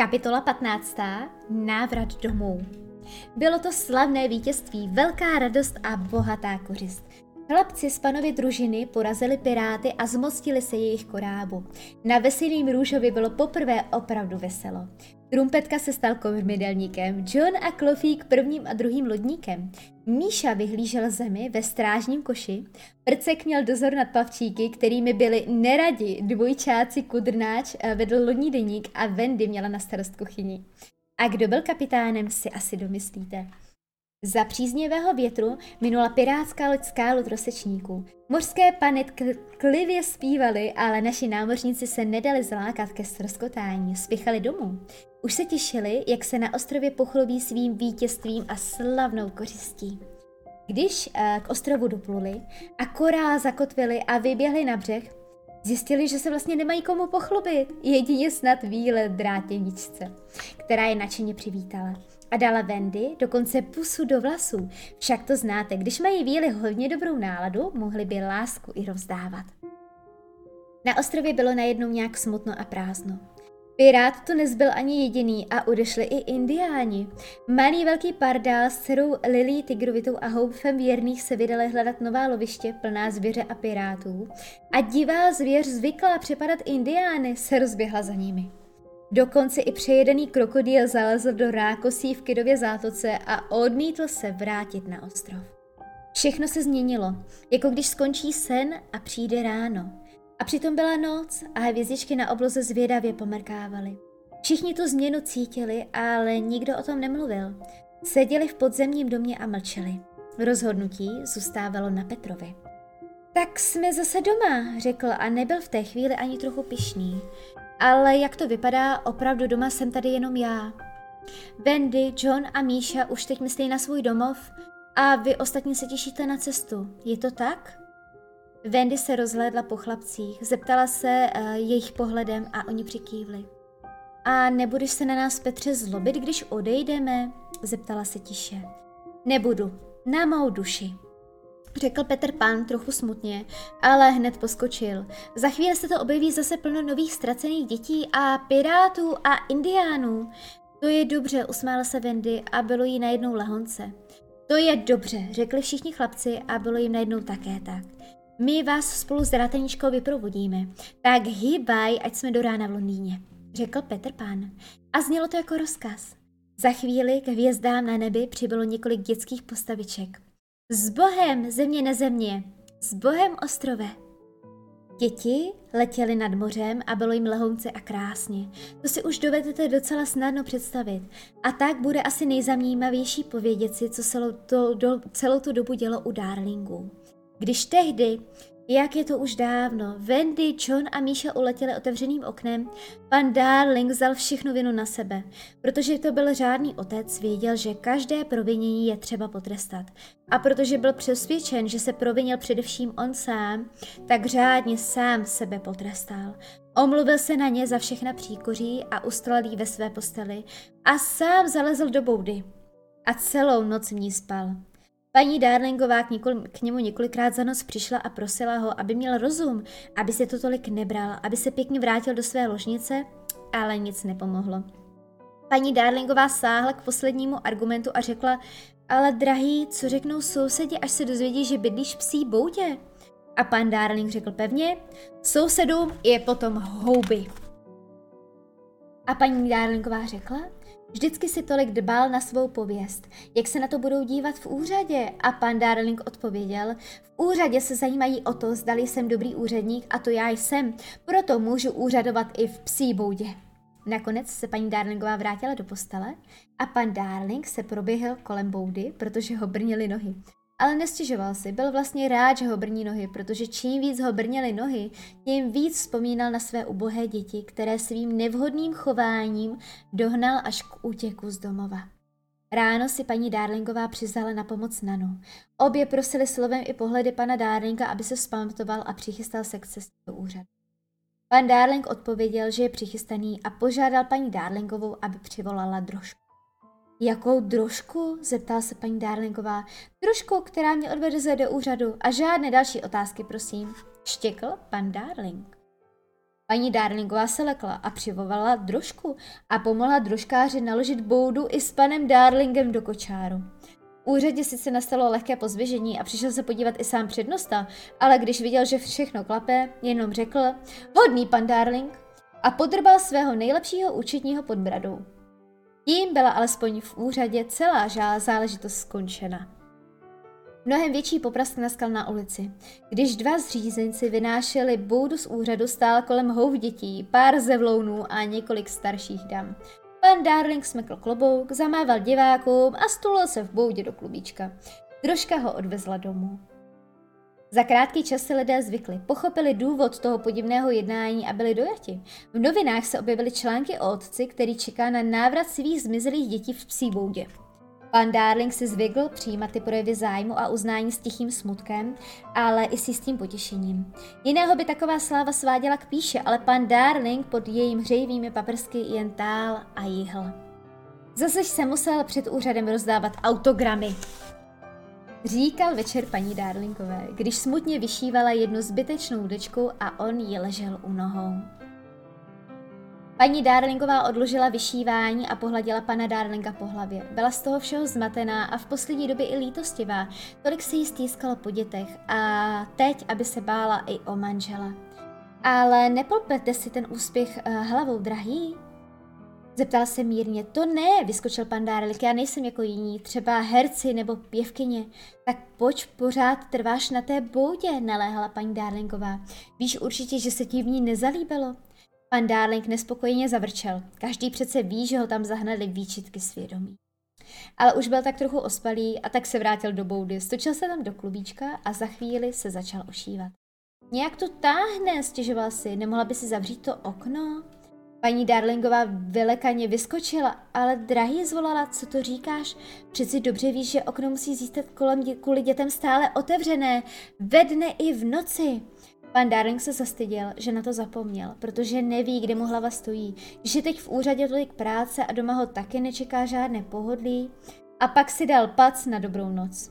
Kapitola 15. Návrat domů. Bylo to slavné vítězství, velká radost a bohatá kořist. Chlapci z panovy družiny porazili piráty a zmostili se jejich korábu. Na veselým růžovi bylo poprvé opravdu veselo. Trumpetka se stal kormidelníkem, John a Klofík prvním a druhým lodníkem. Míša vyhlížel zemi ve strážním koši, Prcek měl dozor nad pavčíky, kterými byli neradi dvojčáci Kudrnáč eh, vedl lodní deník a Wendy měla na starost kuchyni. A kdo byl kapitánem, si asi domyslíte. Za příznivého větru minula pirátská loď skálu trosečníků. Mořské pany klivě zpívaly, ale naši námořníci se nedali zlákat ke stroskotání, spěchali domů. Už se těšili, jak se na ostrově pochlubí svým vítězstvím a slavnou kořistí. Když uh, k ostrovu dopluli a korál zakotvili a vyběhli na břeh, zjistili, že se vlastně nemají komu pochlubit, jedině snad výlet drátěničce, která je nadšeně přivítala. A dala Wendy dokonce pusu do vlasů. Však to znáte, když mají víly hodně dobrou náladu, mohli by lásku i rozdávat. Na ostrově bylo najednou nějak smutno a prázdno. Pirát to nezbyl ani jediný a odešli i indiáni. Malý velký pardál s dcerou Lilí Tigrovitou a houfem věrných se vydali hledat nová loviště plná zvěře a pirátů. A divá zvěř zvyklá přepadat indiány se rozběhla za nimi. Dokonce i přejedený krokodýl zalezl do rákosí v Kidově zátoce a odmítl se vrátit na ostrov. Všechno se změnilo, jako když skončí sen a přijde ráno. A přitom byla noc a hvězdičky na obloze zvědavě pomrkávaly. Všichni tu změnu cítili, ale nikdo o tom nemluvil. Seděli v podzemním domě a mlčeli. Rozhodnutí zůstávalo na Petrovi. Tak jsme zase doma, řekl a nebyl v té chvíli ani trochu pišný. Ale jak to vypadá, opravdu doma jsem tady jenom já. Wendy, John a Míša už teď myslí na svůj domov a vy ostatní se těšíte na cestu. Je to tak? Wendy se rozhlédla po chlapcích, zeptala se uh, jejich pohledem a oni přikývli. A nebudeš se na nás, Petře, zlobit, když odejdeme? Zeptala se tiše. Nebudu, na mou duši. Řekl Petr Pan trochu smutně, ale hned poskočil. Za chvíli se to objeví zase plno nových ztracených dětí a pirátů a indiánů. To je dobře, usmála se Wendy a bylo jí najednou lahonce. To je dobře, řekli všichni chlapci a bylo jim najednou také tak. My vás spolu s Rateničkou vyprovodíme. Tak hýbaj, ať jsme do rána v Londýně, řekl Petr Pan. A znělo to jako rozkaz. Za chvíli k hvězdám na nebi přibylo několik dětských postaviček. S Bohem, země na země, s Bohem ostrove. Děti letěly nad mořem a bylo jim lehounce a krásně. To si už dovedete docela snadno představit. A tak bude asi nejzajímavější povědět si, co celou, to, do, celou tu dobu dělo u Darlingu. Když tehdy, jak je to už dávno, Wendy, John a Míša uletěli otevřeným oknem, pan Darling vzal všechnu vinu na sebe. Protože to byl řádný otec, věděl, že každé provinění je třeba potrestat. A protože byl přesvědčen, že se provinil především on sám, tak řádně sám sebe potrestal. Omluvil se na ně za všechna příkoří a ustal jí ve své posteli a sám zalezl do boudy. A celou noc v ní spal. Paní Darlingová k, několik, k němu několikrát za noc přišla a prosila ho, aby měl rozum, aby se to tolik nebral, aby se pěkně vrátil do své ložnice, ale nic nepomohlo. Paní Darlingová sáhla k poslednímu argumentu a řekla, ale drahý, co řeknou sousedi, až se dozvědí, že bydlíš psí boudě? A pan Darling řekl pevně, sousedům je potom houby. A paní Darlingová řekla, Vždycky si tolik dbal na svou pověst. Jak se na to budou dívat v úřadě? A pan Darling odpověděl, v úřadě se zajímají o to, zdali jsem dobrý úředník a to já jsem, proto můžu úřadovat i v psí boudě. Nakonec se paní Darlingová vrátila do postele a pan Darling se proběhl kolem boudy, protože ho brnily nohy. Ale nestěžoval si, byl vlastně rád, že ho brní nohy, protože čím víc ho brněly nohy, tím víc vzpomínal na své ubohé děti, které svým nevhodným chováním dohnal až k útěku z domova. Ráno si paní Darlingová přizala na pomoc Nanu. Obě prosili slovem i pohledy pana Darlinga, aby se vzpamatoval a přichystal se k cestě do úřadu. Pan Darling odpověděl, že je přichystaný a požádal paní Darlingovou, aby přivolala drožku. Jakou drožku? zeptala se paní Darlingová. Drožku, která mě odveze do úřadu a žádné další otázky, prosím. Štěkl pan Darling. Paní Darlingová se lekla a přivolala drožku a pomohla drožkáři naložit boudu i s panem Darlingem do kočáru. V úřadě sice nastalo lehké pozvěžení a přišel se podívat i sám přednosta, ale když viděl, že všechno klape, jenom řekl, hodný pan Darling, a podrbal svého nejlepšího účetního pod bradou. Tím byla alespoň v úřadě celá žála záležitost skončena. Mnohem větší poprask naskal na ulici. Když dva zřízenci vynášeli boudu z úřadu, stál kolem houv dětí, pár zevlounů a několik starších dam. Pan Darling smekl klobouk, zamával divákům a stulil se v boudě do klubíčka. Drožka ho odvezla domů. Za krátký čas se lidé zvykli, pochopili důvod toho podivného jednání a byli dojati. V novinách se objevily články o otci, který čeká na návrat svých zmizelých dětí v psí boudě. Pan Darling si zvykl přijímat ty projevy zájmu a uznání s tichým smutkem, ale i s jistým potěšením. Jiného by taková sláva sváděla k píše, ale pan Darling pod jejím hřejivými paprsky jen tál a jihl. Zase se musel před úřadem rozdávat autogramy. Říkal večer paní Darlingové, když smutně vyšívala jednu zbytečnou dečku a on ji ležel u nohou. Paní Darlingová odložila vyšívání a pohladila pana Darlinga po hlavě. Byla z toho všeho zmatená a v poslední době i lítostivá. Tolik se jí stýskalo po dětech a teď, aby se bála i o manžela. Ale nepolpete si ten úspěch uh, hlavou, drahý? Zeptal se mírně. To ne, vyskočil pan Darling, já nejsem jako jiní, třeba herci nebo pěvkyně. Tak pojď, pořád trváš na té boudě, naléhala paní Darlingová. Víš určitě, že se ti v ní nezalíbilo? Pan Darling nespokojeně zavrčel. Každý přece ví, že ho tam zahnali výčitky svědomí. Ale už byl tak trochu ospalý a tak se vrátil do boudy, stočil se tam do klubíčka a za chvíli se začal ošívat. Nějak to táhne, stěžoval si, nemohla by si zavřít to okno? Paní Darlingová vylekaně vyskočila, ale drahý zvolala, co to říkáš? Přeci dobře víš, že okno musí zůstat kolem dě- kvůli dětem stále otevřené, ve dne i v noci. Pan Darling se zastyděl, že na to zapomněl, protože neví, kde mu hlava stojí, že teď v úřadě tolik práce a doma ho taky nečeká žádné pohodlí. A pak si dal pac na dobrou noc.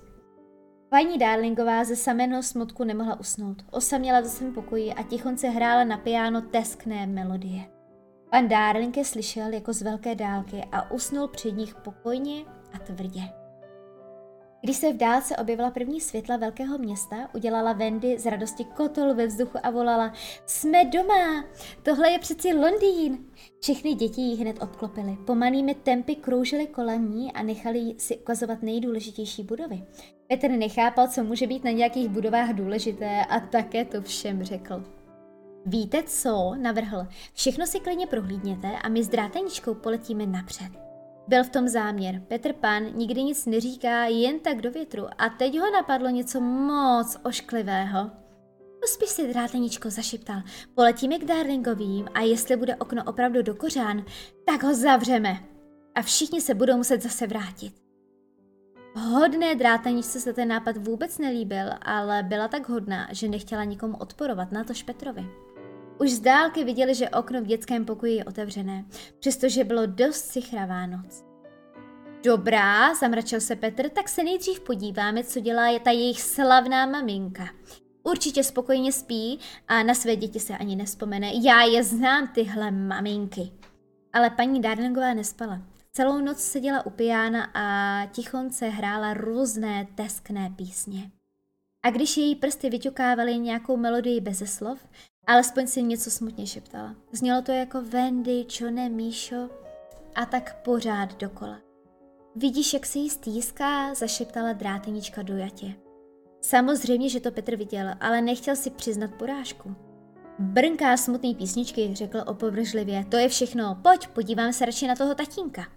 Paní Darlingová ze samého smutku nemohla usnout. Osaměla ve svém pokoji a tichonce hrála na piano teskné melodie. Pan Darling slyšel jako z velké dálky a usnul před nich pokojně a tvrdě. Když se v dálce objevila první světla velkého města, udělala Wendy z radosti kotol ve vzduchu a volala Jsme doma! Tohle je přeci Londýn! Všechny děti ji hned obklopily. Pomalými tempy kroužily kolem ní a nechali si ukazovat nejdůležitější budovy. Petr nechápal, co může být na nějakých budovách důležité a také to všem řekl. Víte co, navrhl, všechno si klidně prohlídněte a my s dráteničkou poletíme napřed. Byl v tom záměr. Petr Pan nikdy nic neříká jen tak do větru a teď ho napadlo něco moc ošklivého. Pospíš si, dráteničko, zašiptal. Poletíme k Darlingovým a jestli bude okno opravdu do kořán, tak ho zavřeme. A všichni se budou muset zase vrátit. Hodné dráteničce se ten nápad vůbec nelíbil, ale byla tak hodná, že nechtěla nikomu odporovat, na to Petrovi. Už z dálky viděli, že okno v dětském pokoji je otevřené, přestože bylo dost sichravá noc. Dobrá, zamračil se Petr, tak se nejdřív podíváme, co dělá ta jejich slavná maminka. Určitě spokojně spí a na své děti se ani nespomene. Já je znám, tyhle maminky. Ale paní Darlingová nespala. Celou noc seděla u pijána a tichonce hrála různé teskné písně. A když její prsty vyťukávaly nějakou melodii beze slov, Alespoň si něco smutně šeptala. Znělo to jako Wendy, Čone, Míšo a tak pořád dokola. Vidíš, jak se jí stýská, zašeptala drátenička dojatě. Samozřejmě, že to Petr viděl, ale nechtěl si přiznat porážku. Brnká smutný písničky, řekl opovržlivě, to je všechno, pojď, podívám se radši na toho tatínka.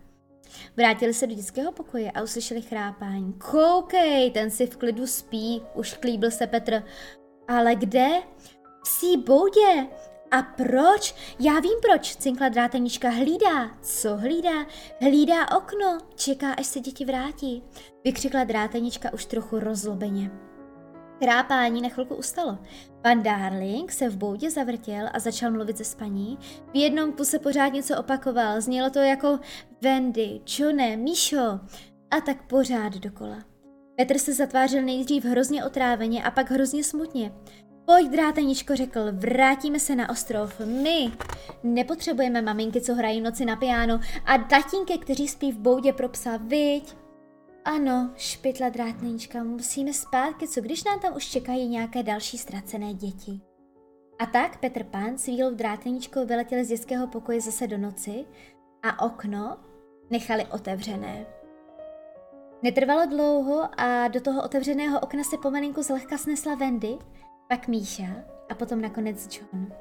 Vrátili se do dětského pokoje a uslyšeli chrápání. Koukej, ten si v klidu spí, už klíbil se Petr. Ale kde? Psí boudě. A proč? Já vím proč, cinkla drátenička hlídá. Co hlídá? Hlídá okno, čeká, až se děti vrátí. Vykřikla drátenička už trochu rozlobeně. Krápání na chvilku ustalo. Pan Darling se v boudě zavrtěl a začal mluvit ze spaní. V jednom kuse pořád něco opakoval, znělo to jako Wendy, Čone, Míšo a tak pořád dokola. Petr se zatvářil nejdřív hrozně otráveně a pak hrozně smutně. Pojď, dráteničko, řekl, vrátíme se na ostrov. My nepotřebujeme maminky, co hrají noci na piano a tatínky, kteří spí v boudě pro psa, viď? Ano, špitla drátnička, musíme zpátky, co když nám tam už čekají nějaké další ztracené děti. A tak Petr Pán s Vílou dráteničkou vyletěli z dětského pokoje zase do noci a okno nechali otevřené. Netrvalo dlouho a do toho otevřeného okna se pomalinku zlehka snesla Wendy, pak Míša a potom nakonec John.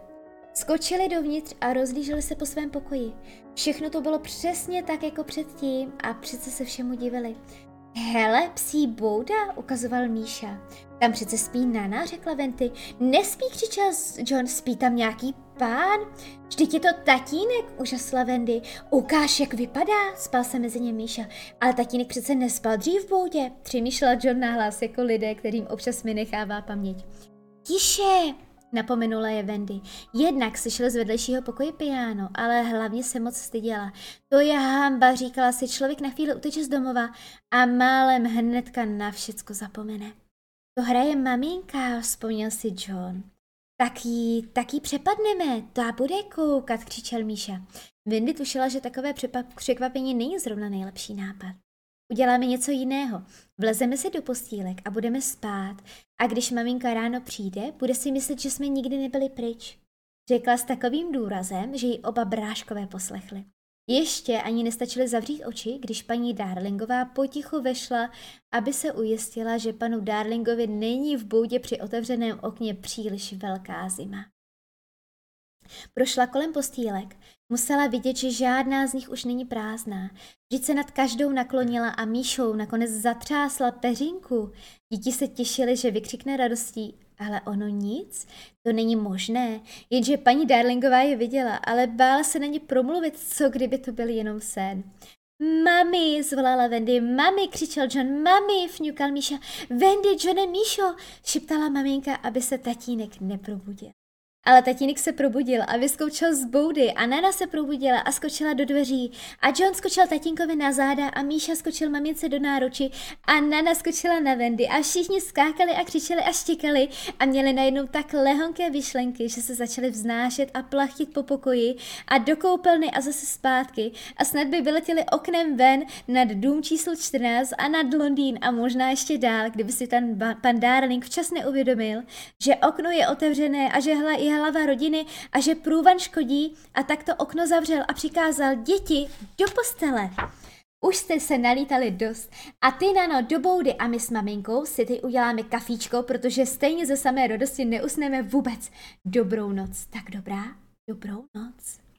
Skočili dovnitř a rozlíželi se po svém pokoji. Všechno to bylo přesně tak jako předtím a přece se všemu divili. Hele, psí bouda, ukazoval Míša. Tam přece spí Nana, řekla Venty. Nespí, křičel John, spí tam nějaký pán? Vždyť je to tatínek, užasla Wendy. Ukáž, jak vypadá, spal se mezi ně Míša. Ale tatínek přece nespal dřív v boudě, přemýšlel John nahlas jako lidé, kterým občas mi nechává paměť. Tiše, Napomenula je Wendy. Jednak slyšel z vedlejšího pokoje piano, ale hlavně se moc styděla. To je hamba, říkala si, člověk na chvíli uteče z domova a málem hnedka na všecko zapomene. To hraje maminka, vzpomněl si John. Tak jí, tak jí přepadneme, to bude koukat, křičel Míša. Wendy tušila, že takové překvapení není zrovna nejlepší nápad. Uděláme něco jiného. Vlezeme si do postýlek a budeme spát. A když maminka ráno přijde, bude si myslet, že jsme nikdy nebyli pryč. Řekla s takovým důrazem, že ji oba bráškové poslechli. Ještě ani nestačili zavřít oči, když paní Darlingová potichu vešla, aby se ujistila, že panu Darlingovi není v boudě při otevřeném okně příliš velká zima. Prošla kolem postýlek. Musela vidět, že žádná z nich už není prázdná. Vždyť se nad každou naklonila a Míšou nakonec zatřásla peřinku. Děti se těšily, že vykřikne radostí, ale ono nic, to není možné, jenže paní Darlingová je viděla, ale bála se na ně promluvit, co kdyby to byl jenom sen. Mami, zvolala Wendy, mami, křičel John, mami, fňukal Míša, Wendy, Johne, Míšo, šeptala maminka, aby se tatínek neprobudil. Ale tatínek se probudil a vyskoučel z boudy a Nana se probudila a skočila do dveří. A John skočil tatínkovi na záda a Míša skočil mamince do náruči a Nana skočila na Wendy. A všichni skákali a křičeli a štěkali a měli najednou tak lehonké vyšlenky, že se začali vznášet a plachtit po pokoji a do koupelny a zase zpátky. A snad by vyletěli oknem ven nad dům číslo 14 a nad Londýn a možná ještě dál, kdyby si ten pan Darling včas neuvědomil, že okno je otevřené a že hla hlava rodiny a že průvan škodí a tak to okno zavřel a přikázal děti do postele. Už jste se nalítali dost. A ty, Nano, do boudy a my s maminkou si ty uděláme kafíčko, protože stejně ze samé radosti neusneme vůbec. Dobrou noc. Tak dobrá, dobrou noc.